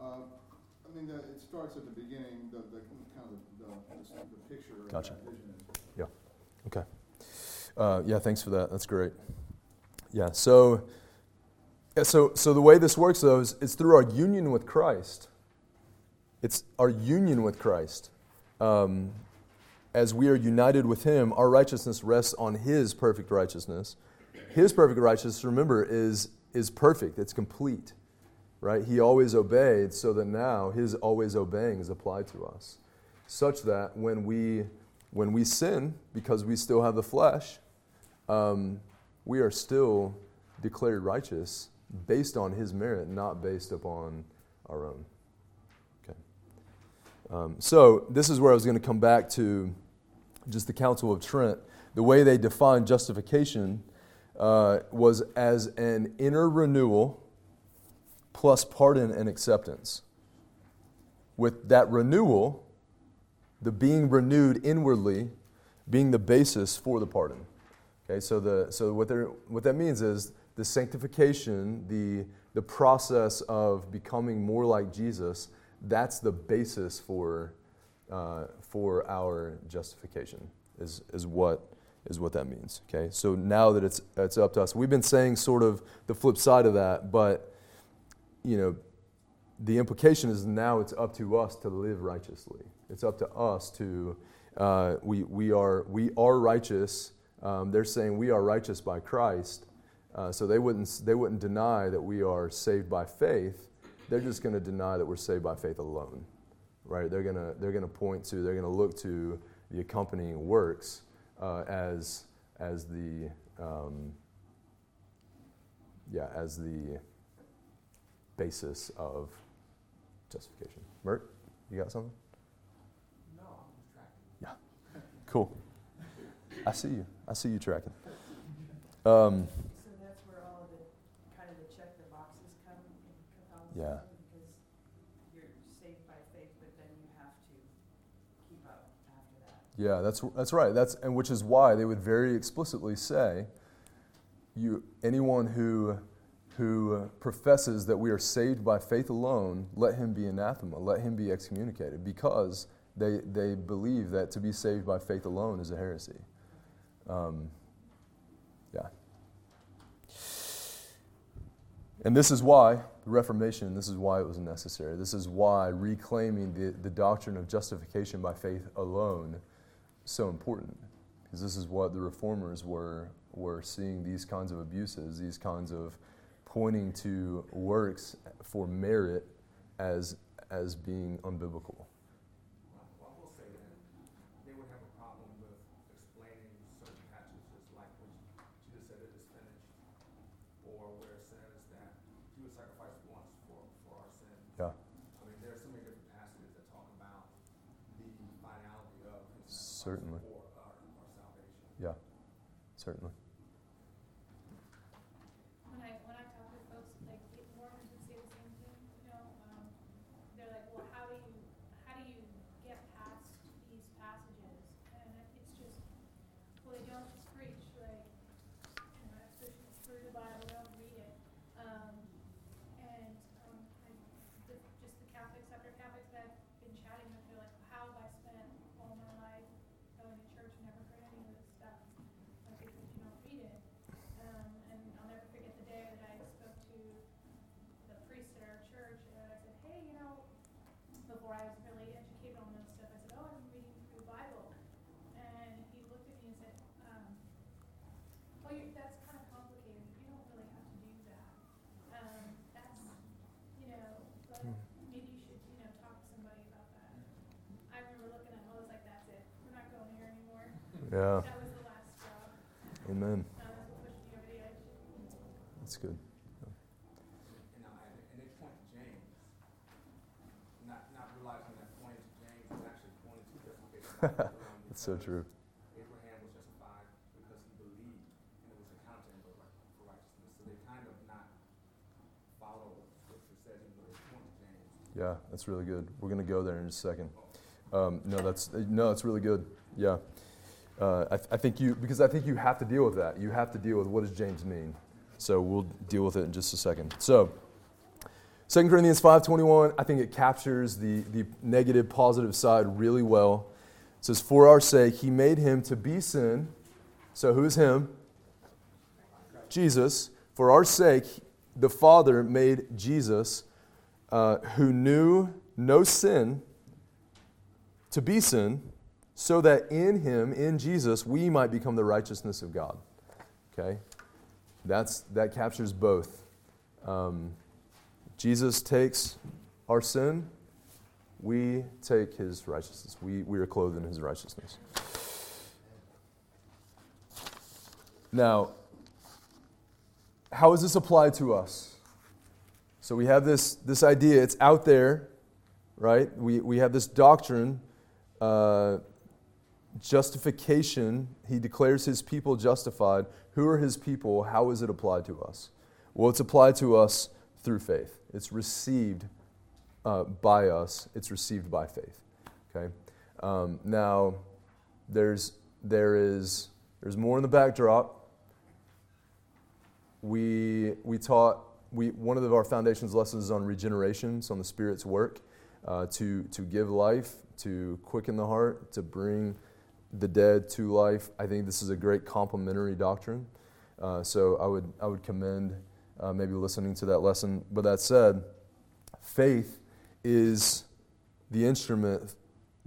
Uh, I mean, the, it starts at the beginning, the, the kind of the, the, the picture gotcha. of that vision. Yeah, okay. Uh, yeah, thanks for that. That's great. Yeah, so, yeah, so, so the way this works, though, is it's through our union with Christ. It's our union with Christ. Um, as we are united with Him, our righteousness rests on His perfect righteousness. His perfect righteousness, remember, is, is perfect, it's complete. Right? He always obeyed, so that now His always obeying is applied to us. Such that when we, when we sin, because we still have the flesh, um, we are still declared righteous based on His merit, not based upon our own. Okay. Um, so, this is where I was going to come back to just the Council of Trent, the way they defined justification uh, was as an inner renewal plus pardon and acceptance. With that renewal, the being renewed inwardly being the basis for the pardon. Okay, so, the, so what, what that means is the sanctification, the, the process of becoming more like Jesus, that's the basis for uh, for our justification, is, is, what, is what that means. Okay, so now that it's, it's up to us, we've been saying sort of the flip side of that, but you know, the implication is now it's up to us to live righteously. It's up to us to, uh, we, we, are, we are righteous. Um, they're saying we are righteous by Christ. Uh, so they wouldn't, they wouldn't deny that we are saved by faith. They're just going to deny that we're saved by faith alone right? They're gonna they're gonna point to they're gonna look to the accompanying works uh, as as the um, yeah as the basis of justification. Mert, you got something? No, I'm just tracking. Yeah. Cool. I see you. I see you tracking. Um, So that's where all of the, kind of the check the boxes come in Yeah. Because you're saved by faith, but then you have to keep up after that. yeah, that's that's right. That's and which is why they would very explicitly say, you anyone who who professes that we are saved by faith alone, let him be anathema, let him be excommunicated, because they they believe that to be saved by faith alone is a heresy. Um, yeah. And this is why the Reformation, this is why it was necessary. This is why reclaiming the, the doctrine of justification by faith alone so important. Because this is what the reformers were, were seeing these kinds of abuses, these kinds of pointing to works for merit as, as being unbiblical. Well, I will say that they would have a problem with explaining certain passages like when Jesus said it is finished, or where it says that he was sacrificed once for, for our sins. Yeah. I mean, there are so many different passages that talk about the finality of his Certainly. sacrifice for our, our salvation. Yeah, certainly. When I, when I talk with folks, like the Mormons would say the same thing, you know, um, they're like, well, how do you, how do you get past these passages? And it's just, well, they don't just preach, like, you know, especially through the Bible, they don't read it. Um, and, um, I, the, just the Catholics, after Catholics that I've been chatting with, they're like, how have I spent all my life going to church and never heard any of this stuff? Like, because you don't read it. Um, and I'll never forget the day that I spoke to the priest at our church, and I said, hey, you know, before I was really educated on this stuff, I said, oh, I'm reading through the Bible. And he looked at me and said, um, well, you that's kind of complicated. You don't really have to do that. Um, that's, you know, but maybe you should, you know, talk to somebody about that. I remember looking at him, I was like, that's it. We're not going here anymore. Yeah, That was the last straw. amen. Now that's what pushed me over the edge. That's good. And, uh, and, and they point to James, not, not realizing that pointing to James is actually pointing to justification. That's so true. Abraham was justified because he believed, and it was accounted to for righteousness. So they kind of not follow what Scripture says, even though they point to James. Yeah, that's really good. We're going to go there in just a second. Um, no, that's no, that's really good. Yeah, uh, I, th- I think you because I think you have to deal with that. You have to deal with what does James mean. So we'll deal with it in just a second. So, 2 Corinthians five twenty one. I think it captures the the negative positive side really well. It says, "For our sake, He made Him to be sin." So who is Him? Jesus. For our sake, the Father made Jesus, uh, who knew no sin, to be sin, so that in him, in Jesus, we might become the righteousness of God. Okay? That's, that captures both. Um, Jesus takes our sin, we take his righteousness. We, we are clothed in his righteousness. Now, how is this applied to us? So we have this, this idea, it's out there, right? We, we have this doctrine, uh, justification. He declares his people justified. Who are his people? How is it applied to us? Well, it's applied to us through faith. It's received uh, by us, it's received by faith. Okay? Um, now, there's, there is, there's more in the backdrop we, we taught we, one of our foundations lessons is on regeneration, so on the Spirit's work uh, to, to give life, to quicken the heart, to bring the dead to life. I think this is a great complementary doctrine. Uh, so I would, I would commend uh, maybe listening to that lesson. But that said, faith is the instrument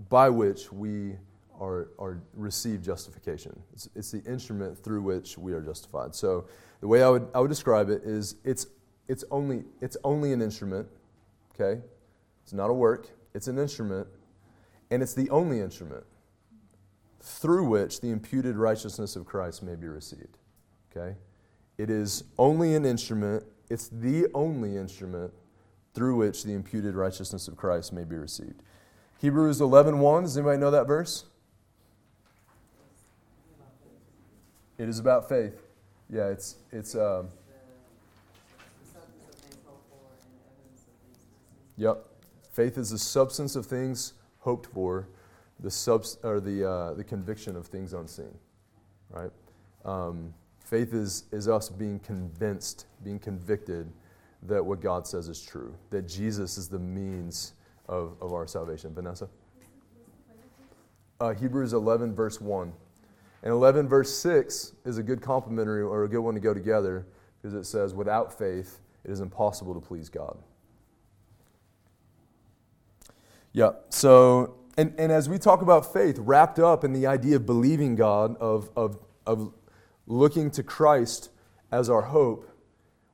by which we are, are receive justification. It's, it's the instrument through which we are justified. So the way I would, I would describe it is it's, it's, only, it's only an instrument, okay? It's not a work, it's an instrument, and it's the only instrument through which the imputed righteousness of Christ may be received, okay? It is only an instrument, it's the only instrument through which the imputed righteousness of Christ may be received. Hebrews 11.1, does anybody know that verse? It is about faith. Yeah, it's it's. Um, Yep. Faith is the substance of things hoped for, the subs or the uh, the conviction of things unseen. Right. Um, faith is is us being convinced, being convicted that what God says is true, that Jesus is the means of, of our salvation. Vanessa? Uh, Hebrews 11, verse 1. And 11, verse 6 is a good complementary or a good one to go together because it says, without faith, it is impossible to please God. Yeah, so, and, and as we talk about faith, wrapped up in the idea of believing God, of, of, of looking to Christ as our hope,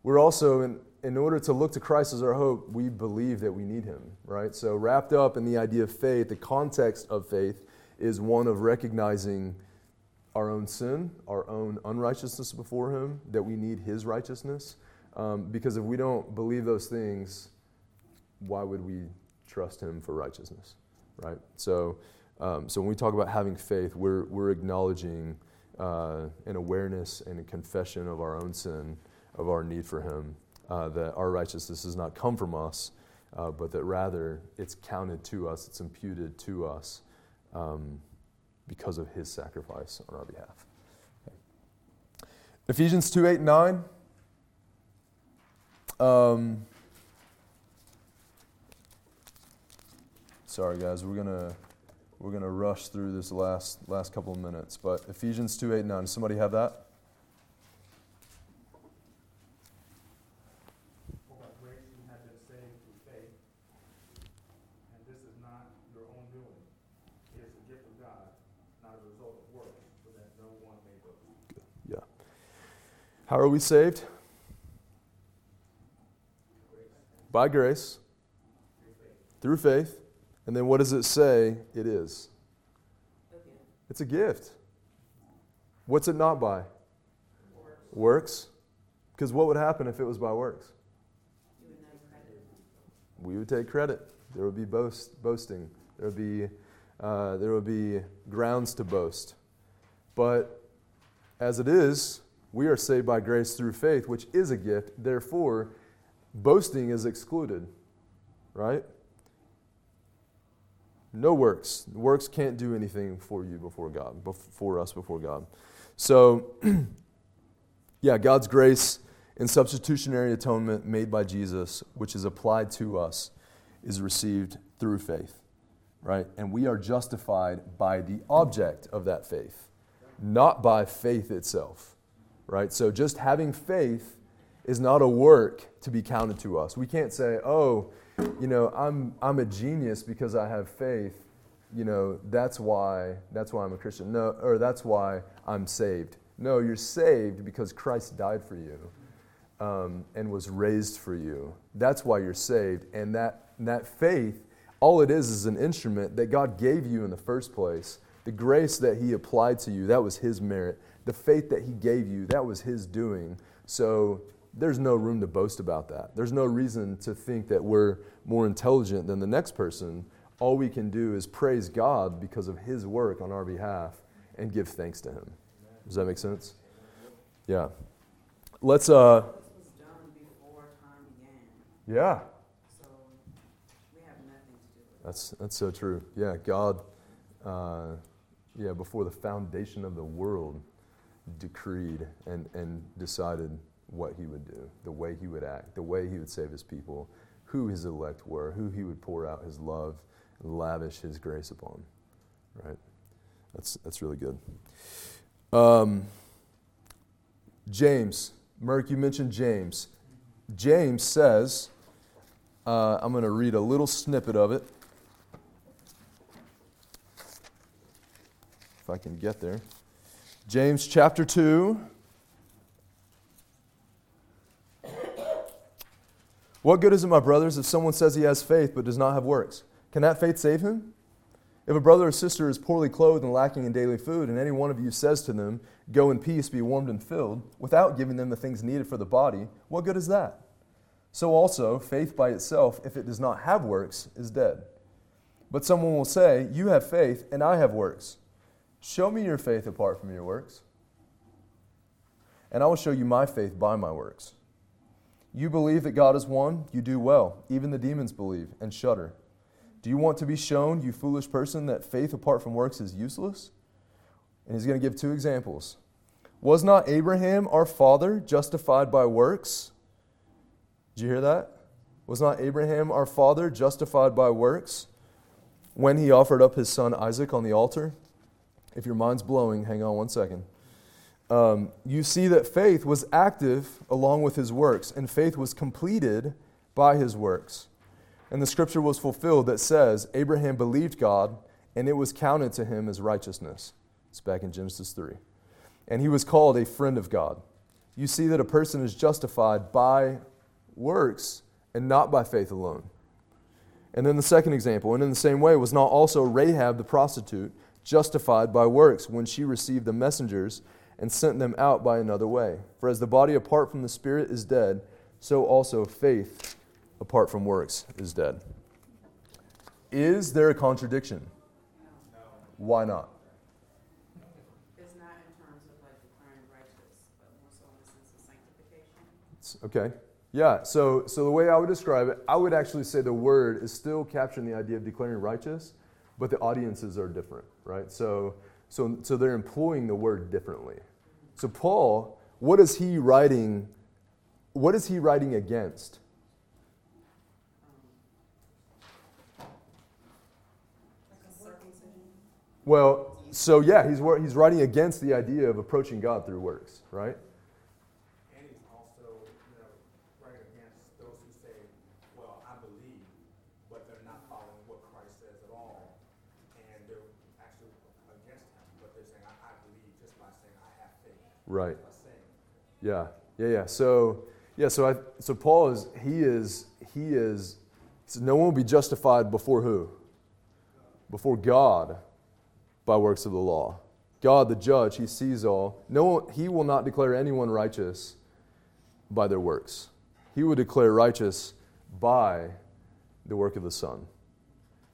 we're also, in, in order to look to Christ as our hope, we believe that we need Him, right? So, wrapped up in the idea of faith, the context of faith is one of recognizing our own sin, our own unrighteousness before Him, that we need His righteousness. Um, because if we don't believe those things, why would we trust Him for righteousness, right? So, um, so when we talk about having faith, we're, we're acknowledging uh, an awareness and a confession of our own sin, of our need for Him, uh, that our righteousness does not come from us, uh, but that rather it's counted to us, it's imputed to us um, because of His sacrifice on our behalf. Okay. Ephesians 2 8 and 9. Um, sorry, guys, we're gonna we're gonna rush through this last last couple of minutes. But Ephesians two eight nine. Does somebody have that? For by grace you have been saved through faith, and this is not your own doing. It is a gift of God, not a result of works, so that no one may boast. Yeah. How are we saved? By grace, through faith. And then what does it say it is? It's a gift. What's it not by? Works. Because what would happen if it was by works? We would take credit. There would be boast, boasting. There would be, uh, there would be grounds to boast. But as it is, we are saved by grace through faith, which is a gift. Therefore, boasting is excluded, right? No works. Works can't do anything for you before God, before us before God. So, yeah, God's grace and substitutionary atonement made by Jesus, which is applied to us, is received through faith, right? And we are justified by the object of that faith, not by faith itself, right? So, just having faith is not a work to be counted to us. We can't say, oh, you know, I'm, I'm a genius because I have faith. You know, that's why, that's why I'm a Christian. No, or that's why I'm saved. No, you're saved because Christ died for you um, and was raised for you. That's why you're saved. And that, that faith, all it is is an instrument that God gave you in the first place. The grace that He applied to you, that was His merit. The faith that He gave you, that was His doing. So there's no room to boast about that. There's no reason to think that we're more intelligent than the next person. All we can do is praise God because of His work on our behalf and give thanks to Him. Does that make sense? Yeah. Let's, uh, This was done before time began, yeah, so we have nothing to do with it. that's, that's so true. Yeah, God, uh, yeah, before the foundation of the world, decreed and, and decided what he would do, the way he would act, the way he would save his people, who his elect were, who he would pour out his love and lavish his grace upon. Right? That's, that's really good. Um, James, Merck, you mentioned James. James says, uh, I'm going to read a little snippet of it. If I can get there. James chapter 2. What good is it, my brothers, if someone says he has faith but does not have works? Can that faith save him? If a brother or sister is poorly clothed and lacking in daily food, and any one of you says to them, Go in peace, be warmed and filled, without giving them the things needed for the body, what good is that? So also, faith by itself, if it does not have works, is dead. But someone will say, You have faith, and I have works. Show me your faith apart from your works. and I will show you my faith by my works. You believe that God is one, you do well. Even the demons believe and shudder. Do you want to be shown, you foolish person, that faith apart from works is useless? And he's going to give two examples. Was not Abraham, our father, justified by works? Did you hear that? Was not Abraham, our father, justified by works when he offered up his son Isaac on the altar? If your mind's blowing, hang on one second. Um, you see that faith was active along with his works, and faith was completed by his works. And the scripture was fulfilled that says, Abraham believed God, and it was counted to him as righteousness. It's back in Genesis 3. And he was called a friend of God. You see that a person is justified by works and not by faith alone. And then the second example, and in the same way, was not also Rahab the prostitute justified by works when she received the messengers and sent them out by another way? For as the body apart from the spirit is dead, so also faith apart from works is dead. Is there a contradiction? Why not? It's not in terms of like declaring righteous, but more so in the sense of sanctification. It's- Okay. Yeah, so, so the way I would describe it, I would actually say the word is still capturing the idea of declaring righteous, but the audiences are different, right? So, so, so they're employing the word differently. So Paul, what is he writing? What is he writing against? Well, so yeah, he's, he's writing against the idea of approaching God through works, right? And he's also, you know, right against those who say, well, I believe, but they're not following what Christ says at all. And they're actually against him, but they're saying, I, I believe just by saying I have faith. Right. Yeah, yeah, yeah. So, yeah, so I, so Paul is he is he is. Says, no one will be justified before who? Before God, by works of the law. God, the judge, he sees all. No, one, he will not declare anyone righteous by their works. He will declare righteous by the work of the Son.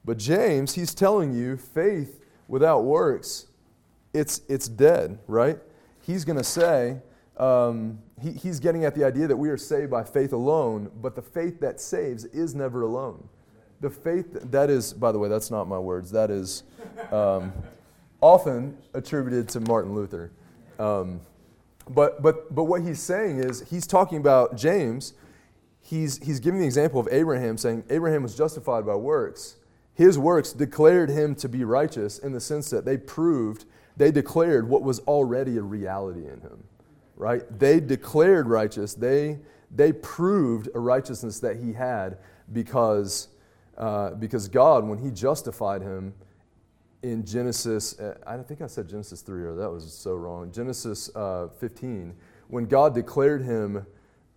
But James, he's telling you, faith without works, it's it's dead, right? He's going to say um, he, he's getting at the idea that we are saved by faith alone, but the faith that saves is never alone. The faith that is, by the way, that's not my words. That is um, often attributed to Martin Luther. Um, but, but, but what he's saying is, he's talking about James. He's, he's giving the example of Abraham, saying Abraham was justified by works. His works declared him to be righteous in the sense that they proved, they declared what was already a reality in him right? They declared righteous. They, they proved a righteousness that he had because, uh, because God, when he justified him in Genesis, uh, I think I said Genesis 3, or that was so wrong. Genesis uh, 15, when God declared him,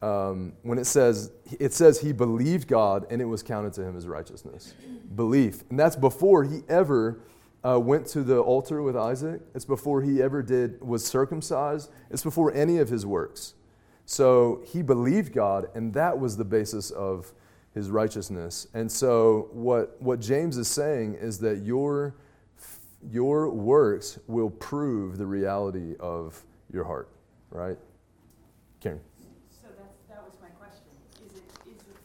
um, when it says, it says he believed God and it was counted to him as righteousness. Belief. And that's before he ever uh, went to the altar with Isaac. It's before he ever did was circumcised. It's before any of his works. So he believed God, and that was the basis of his righteousness. And so what what James is saying is that your your works will prove the reality of your heart, right? Karen. So that's, that was my question. Is it, is it,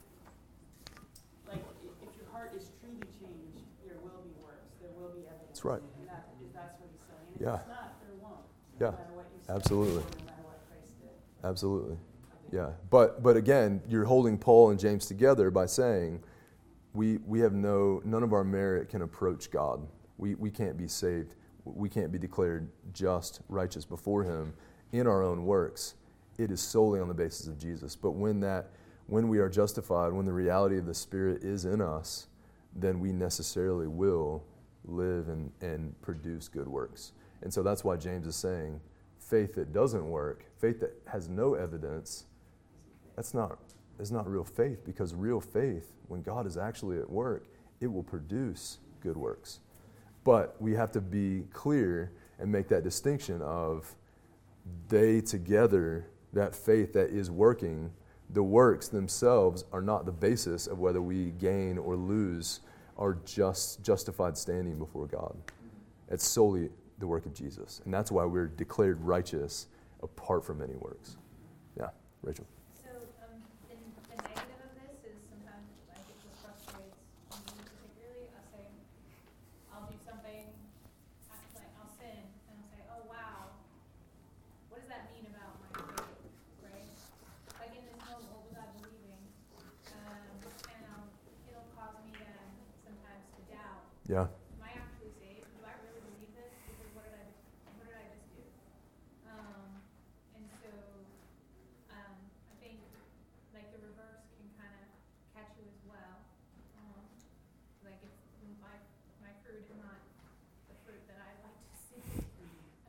like, i- if your heart is truly changed, there will be works, there will be evidence. That's right. That, that's what he's saying. And Yeah. not, there won't. Yeah, No matter what you say. absolutely. No matter what Christ did. Absolutely. Yeah. But but again, you're holding Paul and James together by saying we we have no none of our merit can approach God. We we can't be saved. We can't be declared just, righteous before him in our own works. It is solely on the basis of Jesus. But when that when we are justified, when the reality of the Spirit is in us, then we necessarily will live and, and produce good works. And so that's why James is saying faith that doesn't work, faith that has no evidence, that's not, is not real faith because real faith, when God is actually at work, it will produce good works. But we have to be clear and make that distinction of they together, that faith that is working, the works themselves are not the basis of whether we gain or lose our just justified standing before God. It's solely the work of Jesus. And that's why we're declared righteous apart from any works. Yeah, Rachel. So, um, the, the negative of this is sometimes, like, it just frustrates me particularly, I'll say, I'll do something, I, like, I'll sin, and I'll say, oh, wow, what does that mean about my faith, right? Like, in this moment, what was I believing? Um, and I'll, it'll cause me to, sometimes to doubt, Yeah. am I actually saved? Do I really believe this? Because what did I, what did I just do? Um, and so, um, I think, like, the reverse can kind of catch you as well. Um, like, if my, my fruit is not the fruit that I like to see.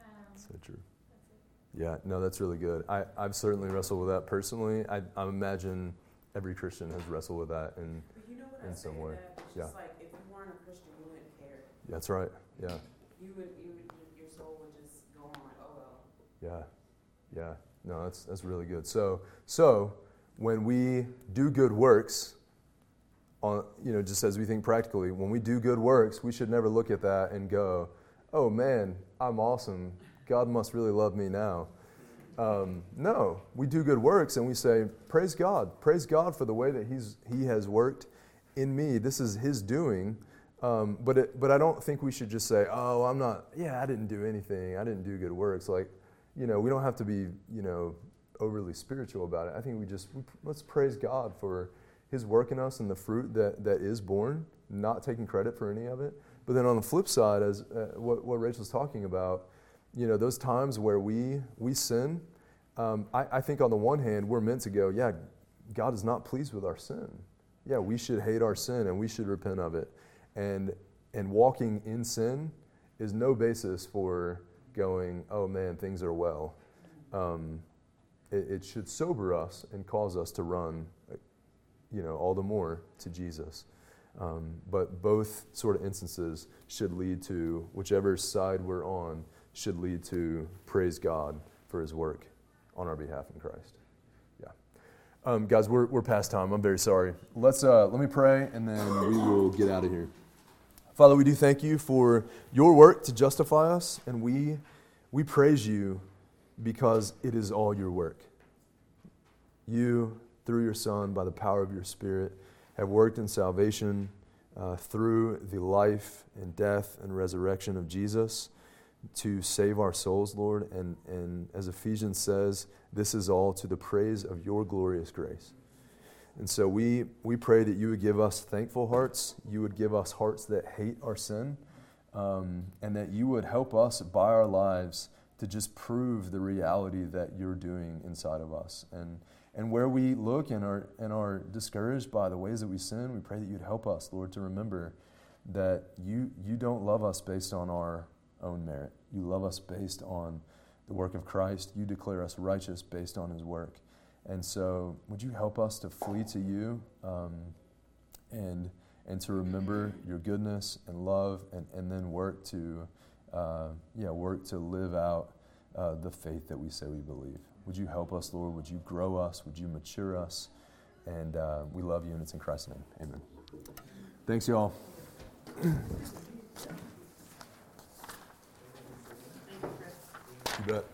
Um, So true. that's it. Yeah, no, that's really good. I, I've certainly wrestled with that personally. I, I imagine every Christian has wrestled with that, and But you know what in I some way. Yeah. just like, if you weren't a Christian, you wouldn't care. that's right. Yeah, You would, you would, your soul would just go on like, oh well. yeah, yeah. No, that's that's really good. So, so when we do good works, on you know, just as we think practically, when we do good works, we should never look at that and go, "Oh man, I'm awesome. God must really love me now." Um, no, we do good works and we say, "Praise God, praise God for the way that He's He has worked in me. This is His doing." Um, but it, but I don't think we should just say, "Oh, I'm not. Yeah, I didn't do anything. I didn't do good works." Like, you know, we don't have to be you know overly spiritual about it. I think we just we, let's praise God for His work in us and the fruit that that is born, not taking credit for any of it. But then on the flip side, as uh, what what Rachel's talking about, you know, those times where we we sin, um, I, I think on the one hand we're meant to go, yeah, God is not pleased with our sin. Yeah, we should hate our sin and we should repent of it. And and walking in sin is no basis for going, oh man, things are well. Um, it, it should sober us and cause us to run, you know, all the more to Jesus. Um, but both sort of instances should lead to whichever side we're on should lead to praise God for His work on our behalf in Christ. Yeah, um, guys, we're, we're past time. I'm very sorry. Let's uh, let me pray, and then we will get out of here. Father, we do thank you for your work to justify us, and we we praise you because it is all your work. You, through your Son, by the power of your Spirit, have worked in salvation uh, through the life and death and resurrection of Jesus to save our souls, Lord. And, and as Ephesians says, this is all to the praise of your glorious grace. And so we, we pray that you would give us thankful hearts, you would give us hearts that hate our sin, um, and that you would help us by our lives to just prove the reality that you're doing inside of us. And, and where we look and are, and are discouraged by the ways that we sin, we pray that you'd help us, Lord, to remember that you, you don't love us based on our own merit. You love us based on the work of Christ. You declare us righteous based on his work. And so, would you help us to flee to you um, and, and to remember your goodness and love and, and then work to, uh, yeah, work to live out uh, the faith that we say we believe? Would you help us, Lord? Would you grow us? Would you mature us? And uh, we love you, and it's in Christ's name. Amen. Thanks, y'all. Thank you, Chris. You bet.